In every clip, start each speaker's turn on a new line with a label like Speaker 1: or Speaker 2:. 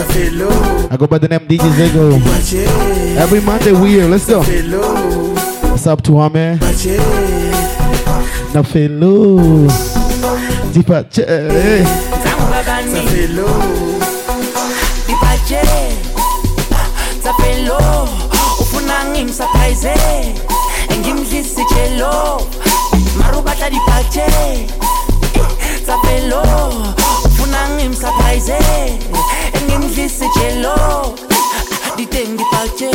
Speaker 1: I go by the name DJ Zego. Every Monday we here. Let's go. What's up, Tuame? Na felo. Dipache.
Speaker 2: Tafelo. Dipache. Tafelo. Ufuna ngimsurprise. Ngimdlisi chelo. Marubata dipache. Tafelo. Ufuna ngimsurprise. Ngimdlisi chelo. Diteng dipache.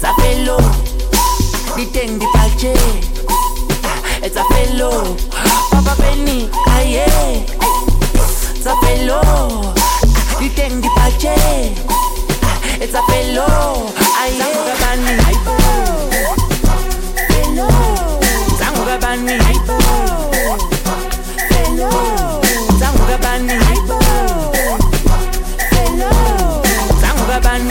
Speaker 2: Tafelo. Diteng dipache. It's a fellow, Papa Penny, aye, it's a fellow, you think the pache, it's a fellow, aye, Bani, fellow, Zanguga Bani, fellow, Zanguga Bani,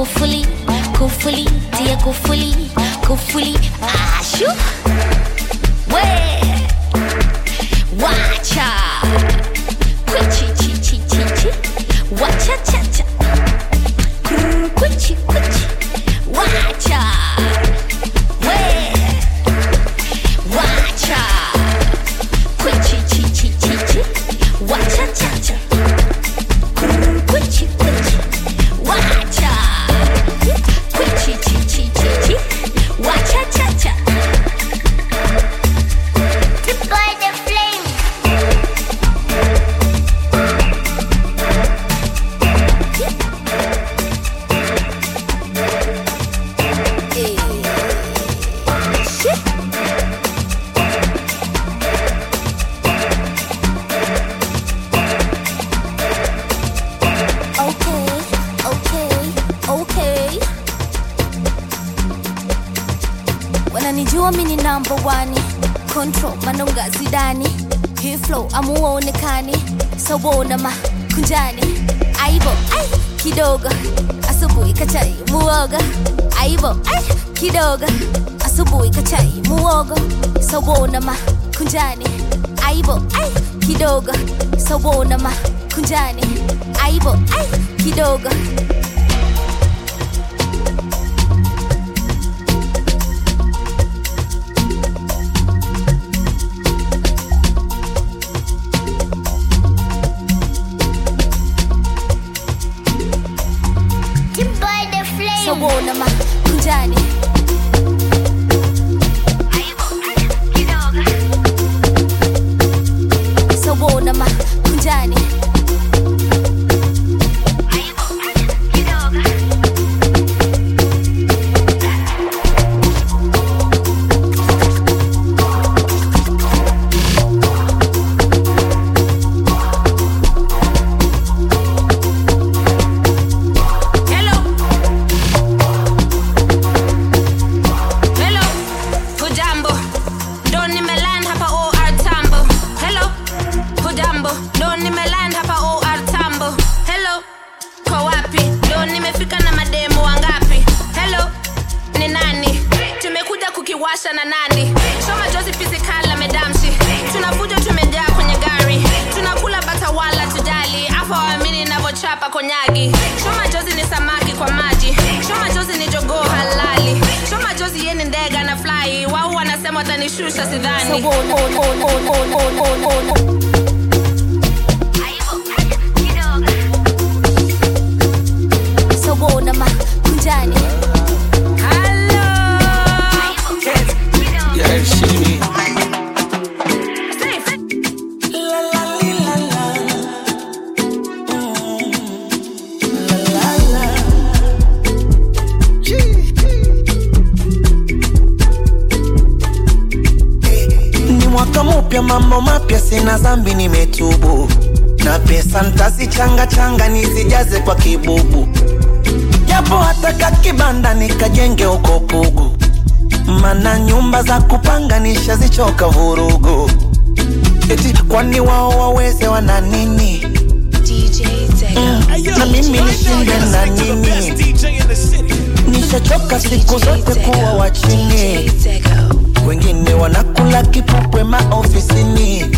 Speaker 3: kufuli kufuli tia kufuli kufuli ashu. We wacha unanijua mini namba wani control manonga zidani hii flow amuonekani sobona makunjani aibo ai kidogo. Asubuhi kachai muoga aibo ai kidogo. Asubuhi kachai muogo. Sobona makunjani aibo ai kidogo. Ma kunjani. Aibo ai kidogo.
Speaker 2: kwenye
Speaker 4: mambo mapya, sina zambi, nimetubu. Na pesa ntazichanga changa nizijaze kwa kibubu, japo hata kakibanda nikajenge uko Pugu, mana nyumba za kupanga nishazichoka vurugu. Eti kwani wao waweze wana nini? Mm, na mimi nishinde na nini? Nishachoka siku zote kuwa wachini wengine wanakula kipupwe maofisini.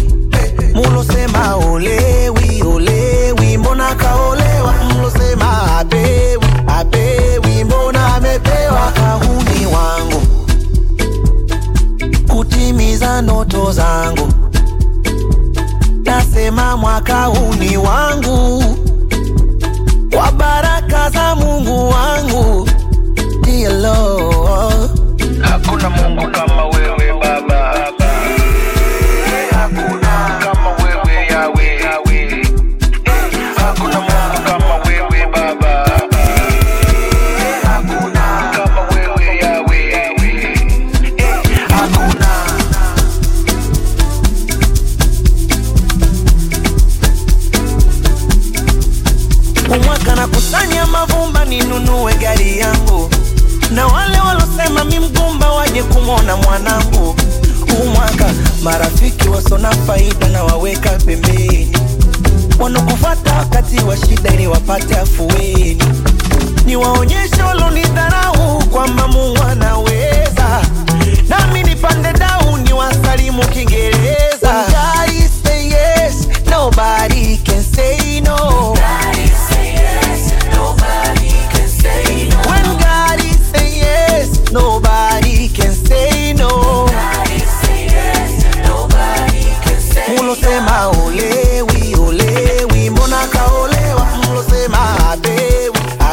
Speaker 4: Mulosema olewi olewi, mbona kaolewa? Mlosema apewi apewi, mbona amepewa? Kahuni wangu kutimiza ndoto zangu, nasema mwaka huni wangu kwa baraka za Mungu wangu, dear
Speaker 5: hakuna Mungu kama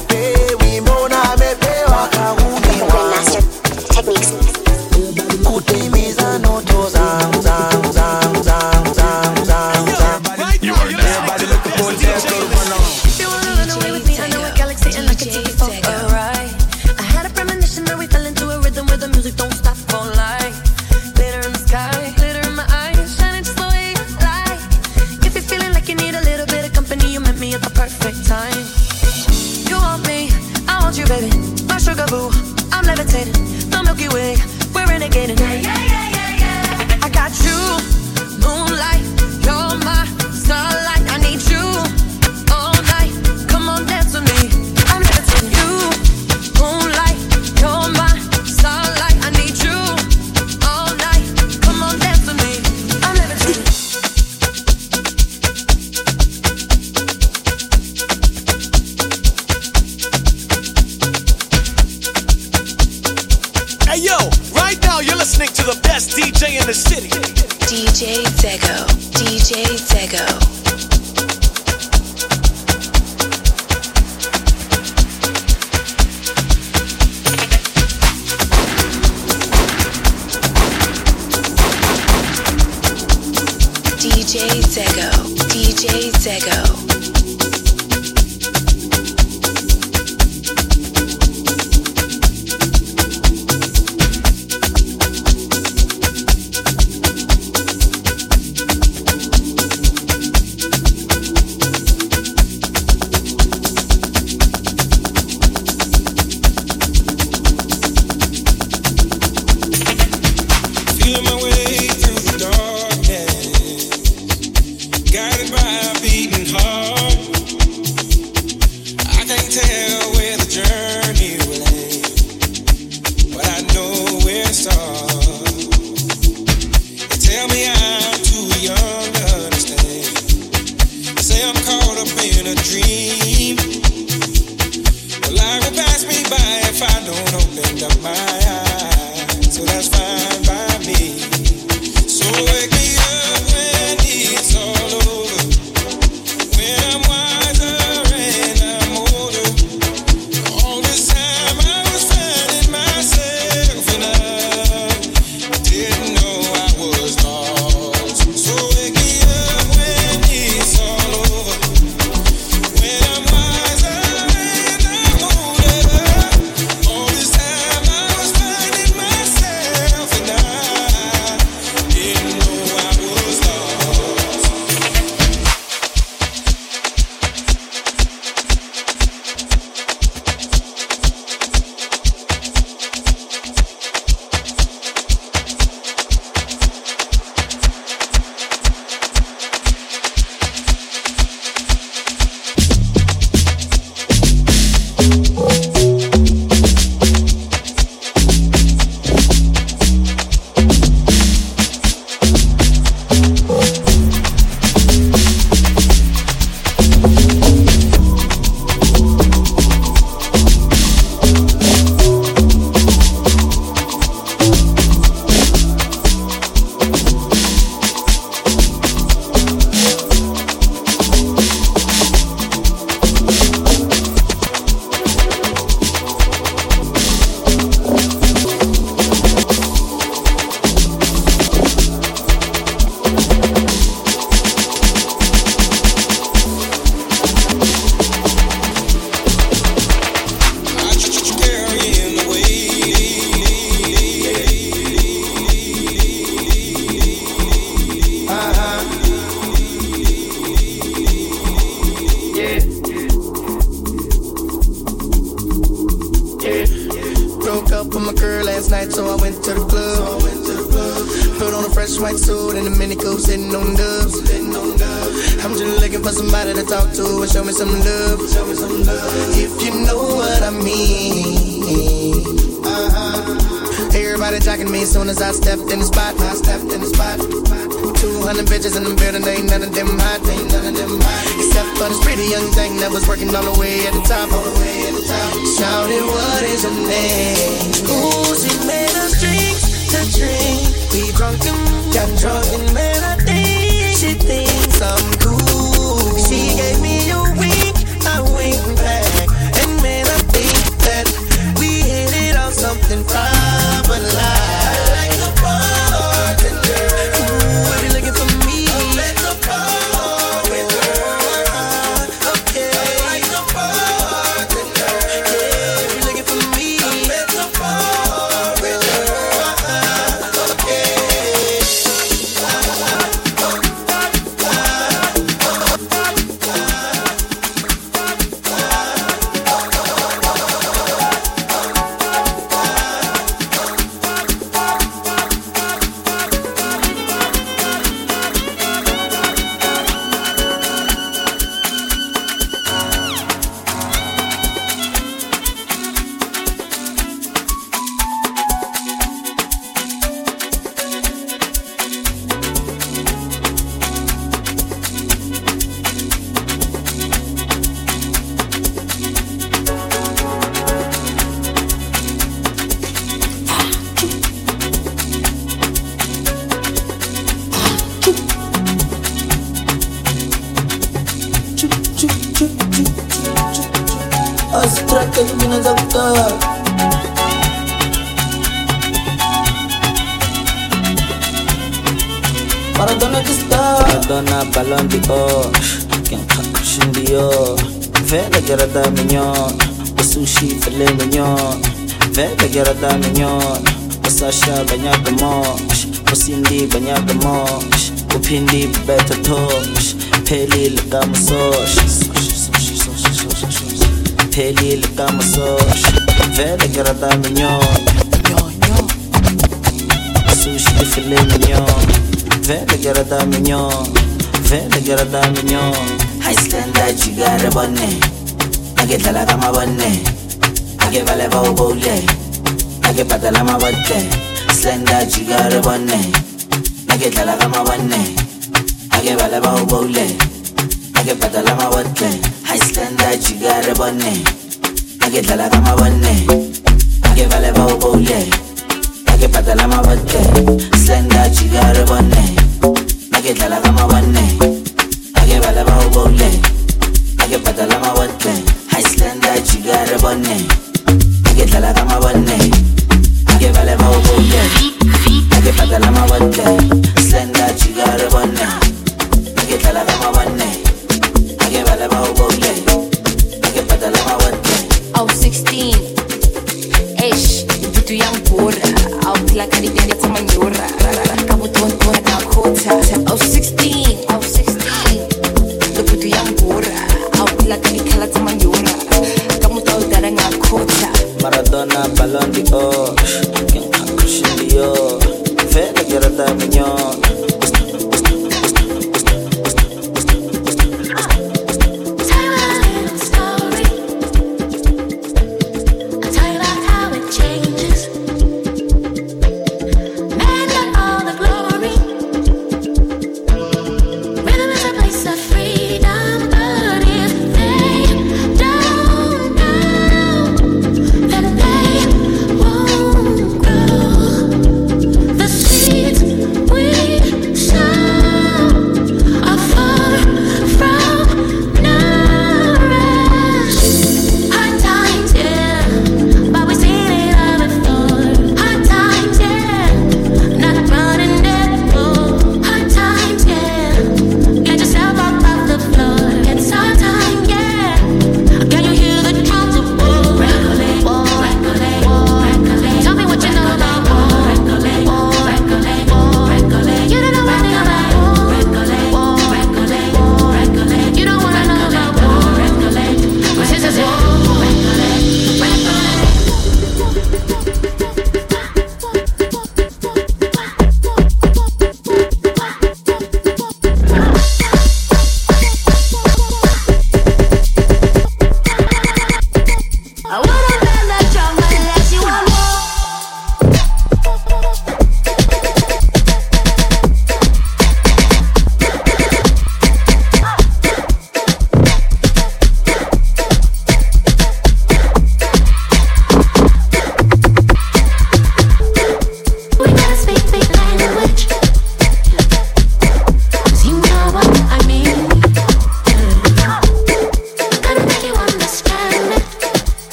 Speaker 6: saber. DJ in the city.
Speaker 7: DJ Zego. DJ Zego. DJ Zego. DJ Zego.
Speaker 8: Dream. Life will pass me by if I don't open up my eyes. So that's fine
Speaker 9: somebody to talk to and show me some love. Show me some love. If you know what I mean. Uh-huh. Everybody jacking me as soon as I stepped in the spot. I stepped in the spot. 200 bitches in the building, ain't none of them hot, ain't none of them hot. Except for this pretty young thing that was working all the way at the top, all the way at the top. Shouted, what is her name? Ooh, she made us drinks to drink. We drunk and got drunk and man, I think she thinks I'm cool. It on
Speaker 10: better tosh Peli lika masosh Peli lika masosh Vela Garada Mignon Sushi filet mignon Vele garada mignon Vele garada mignon
Speaker 11: Iceland chigare bonne. Age tala kama bonne. Age vale ba ubole Age patala ma botte Slenda chigare bonne. Age tala kama bonne ake balaba ubaule ake patalama watle high standard chigare bonne ake talakama bonne ake balaba ubaule ake patalama watle standard chigare bonne ake talakama bonne ake balaba ubaule ake patalama watle high standard chigare bonne ake talakama bonne ake balaba ubaule ake patalama watle standard chigare bonne
Speaker 12: Eish, mvuto ya mpura Au tila karibia ta manyura Kabu tontora na kota Au 16, au 16 Mvuto ya mpura Au tila karibia ta manyura Kamu tau dara nga kota
Speaker 10: Maradona Ballon d'Or. Quem Cushion Dior Vela Garada Mignon
Speaker 13: Freedom, but if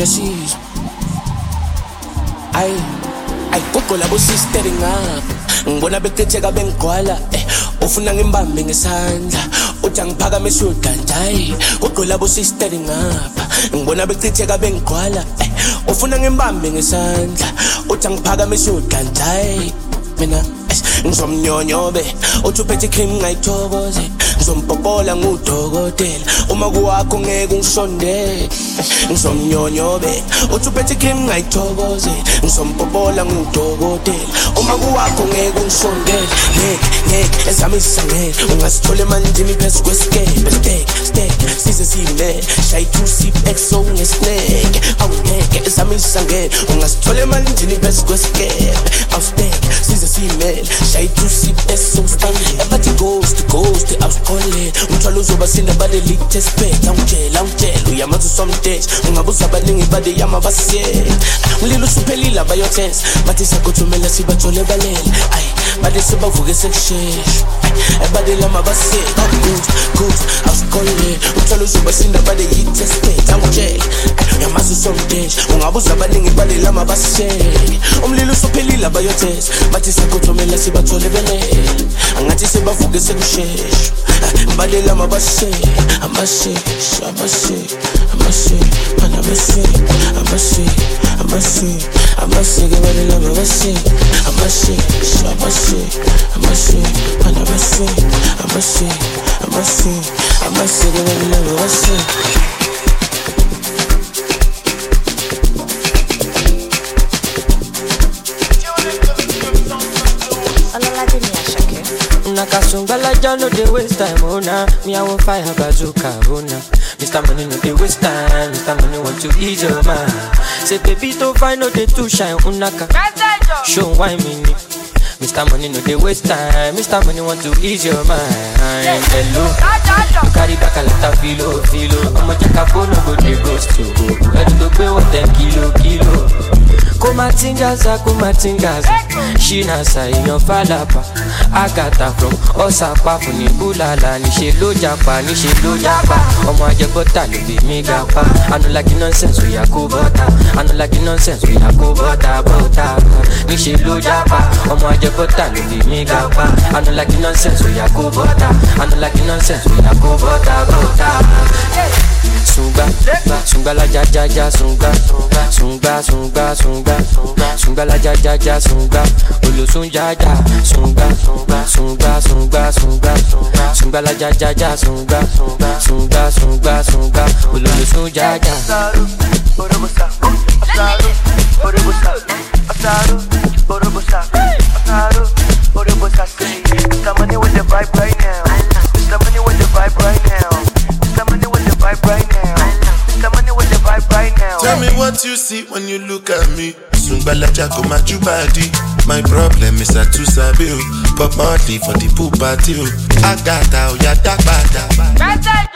Speaker 4: así. Ay, ay, coco la busiste en up. Buena vez que llega ven koala, eh. Ufunan en bambi en sanda. Uchang
Speaker 14: paga me sultan chai. Coco la busiste en up. Buena vez que llega ven koala, eh. Ufunan en bambi en sanda. Uchang paga me sultan chai. Mena, es, eh, som nyonyo be. Ochu peti kim ngai chobo ngizompopola ngudokotela. Uma kuwakho ngeke ungisondele ngizomnyonyobe uthi uphethe cream ngayithokoze. Ngizompopola ngudokotela. Uma kuwakho ngeke ungisondele ngeke ngeke ezami zisangele ungasithole emanzini phezu kwesikebe stek stek size sime shayi two sip exo ngesineke awungeke ezami zisangele ungasithole phezu kwesikebe afstek sizesimele shaye tusipes somstandle abathi ghost akuqole umthwalo uzoba sindabale litespect angitshela angitshela uyamazi uswamdesha ungabuza abaningi bade yama basiyele umlilo usuphelile abayotesa bathi sakuthumela sibathole balele ayi bade sebavuke sekushesha ebade lama basiyele good good days. We're sindabale yitespect angitshela uyamazi uswamdesha ungabuza abaningi bade lama basiyele umlilo usuphelile abayotesa yotes bathi sakuthumela sibathole belele angathi sebavuke sekushesha balela amabashe amashesha amashe amashe banabashe amashe amashe amasheke balela amabashe amashesha amashe amashe banabashe amashe amashe amasheke balela amabashe mabashe
Speaker 15: Nakasungala ja no dey waste time, oh nah. Me I want fire bazooka, oh nah. Mr. Money no dey waste time, Mr. Money want to ease your mind. Say baby to find no dey too shine, oh, unaka. Show why me ni. Mr. Money no they waste time, Mr. Money want to ease your mind. Hello, you carry back a lot of filo, filo. I'ma check a phone, no go dey ghost you. Ready to pay what ten kilo, kilo. kumatingaza kumatingaza ṣínàṣà èèyàn fàlàpà àgàtà from ọ̀sàpá fún ní búlàlà níṣẹ́ ló japa níṣẹ́ ló japa ọmọ ajẹgbọ́ta ló fi mí ga pa anulagi nonsense we oya kó bọ́ta anulagi nonsense oya kó bọ́ta bọ́ta níṣẹ́ ló japa ọmọ ajẹgbọ́ta butter, no leave me gapa. I don't like the nonsense, we are cool butter. I don't like the nonsense, we are cool butter, butter. Sunga, sunga la ja ja ja sunga, sunga sunga sunga, sunga la ja ja ja sunga, olo sunja ja sunga, sunga sunga sunga, sunga la ja ja ja sunga, sunga sunga sunga, olo sunja ja.
Speaker 4: Asaru, borobusa, asaru, borobusa, asaru,
Speaker 16: borobusa. Me. Sungbalaja go my body. My problem is I too sabi o. But monthly for the pool party oh. o. Agata o ya dagbada.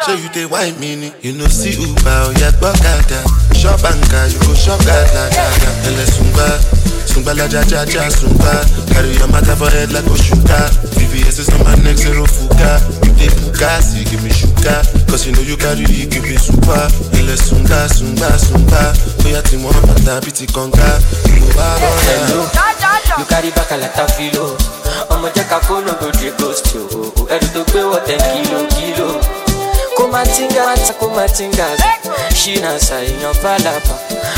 Speaker 16: So you dey whine me ni. You know see Uber o ya gbọ́kada. Shop anka you go shop gada gada. Ẹlẹ sungba. Sungbalaja ja ja sungba. Carry your matter for head like Oshuka. VVS is on my neck zero fuga. You dey Bugatti give me sugar. Cause you know you carry it give me super. Ẹlẹ sunga sunga sunga. Bóyá tí wọ́n bàtà bí ti kànga. Ìlú wa bọ̀
Speaker 15: Hello, you carry back a lot of filo. ọmọ jẹ́ ká fóònù go dey ghost you. ẹ̀rù tó gbé wọ̀ ten kilo kilo. kó má tinga kó má tinga ṣínà ṣàìyàn fàlàpà. ọ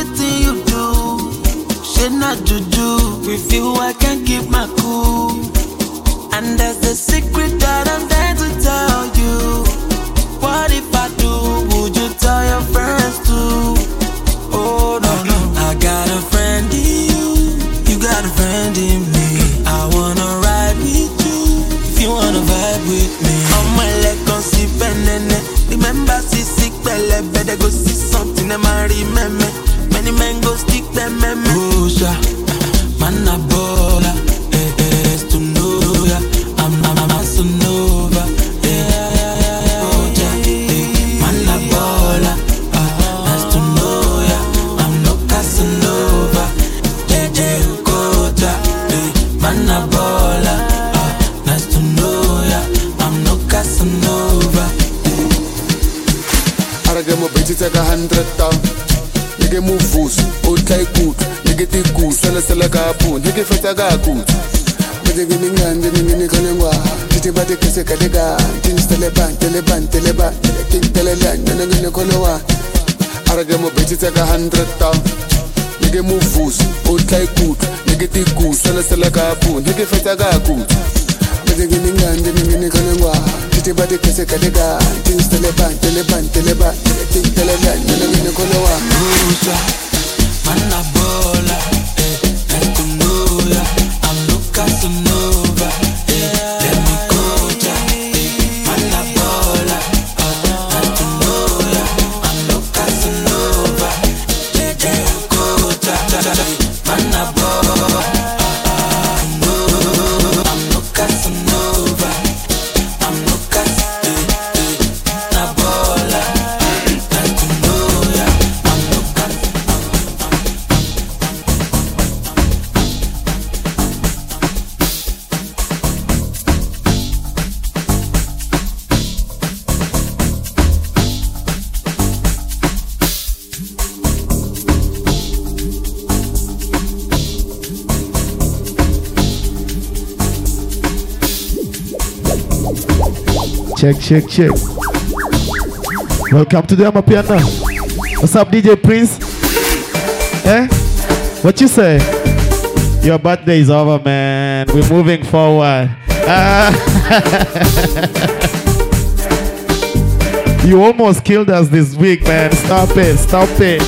Speaker 17: Shey na juju. With you I can't keep my cool. And the There's a secret that I'm dying to tell you. What if I do? Would you tell your friends too? Oh no no, I got a friend in you. You got a friend in me. I wanna ride with you. If you wanna vibe with me, on my leg on. Remember see sick better go see something that man remember. A. Eh eh, to know ya. I'm I'm I'm a Casanova. Yeah, oh eh, man a baller. Ah, nice to know ya. I'm no Casanova. Eh, a. Ah, nice to know ya. I'm no Casanova.
Speaker 18: tsaka 100 down nike mo vusu o tla ikut nike ti ku sele sele ka pu nike fetsa ka ku Bete gini ngan gini gini kone ngwa Titi bate kese kade ga Tin stele ban tele ban tele ban King tele lan Nana gini kone wa Arage mo bitch tsaka 100 down nike mo vusu o tla ikut nike ti ku sele sele ka Titi bate kese kade ga Tin stele ban tele ban tele ban King tele lan Nana gini kone wa
Speaker 17: Rusa, man a baller. Eh, nice to know ya. I'm no Casanova.
Speaker 1: Check, check, check. Welcome to the Amapiano. What's up, DJ Prince? Eh? What you say? Your birthday is over, man. We're moving forward. You almost killed us this week, man. Stop it. Stop it.